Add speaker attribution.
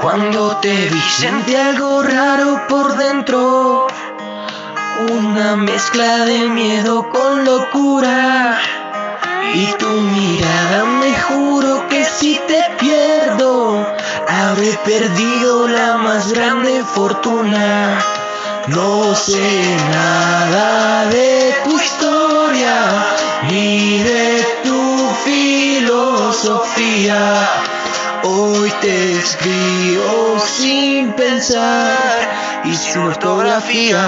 Speaker 1: Cuando te vi sentí algo raro por dentro, una mezcla de miedo con locura. Y tu mirada me juro que si te pierdo, habré perdido la más grande fortuna. No sé nada de tu historia, ni de tu filosofía. Hoy te escribo sin pensar y sin ortografía.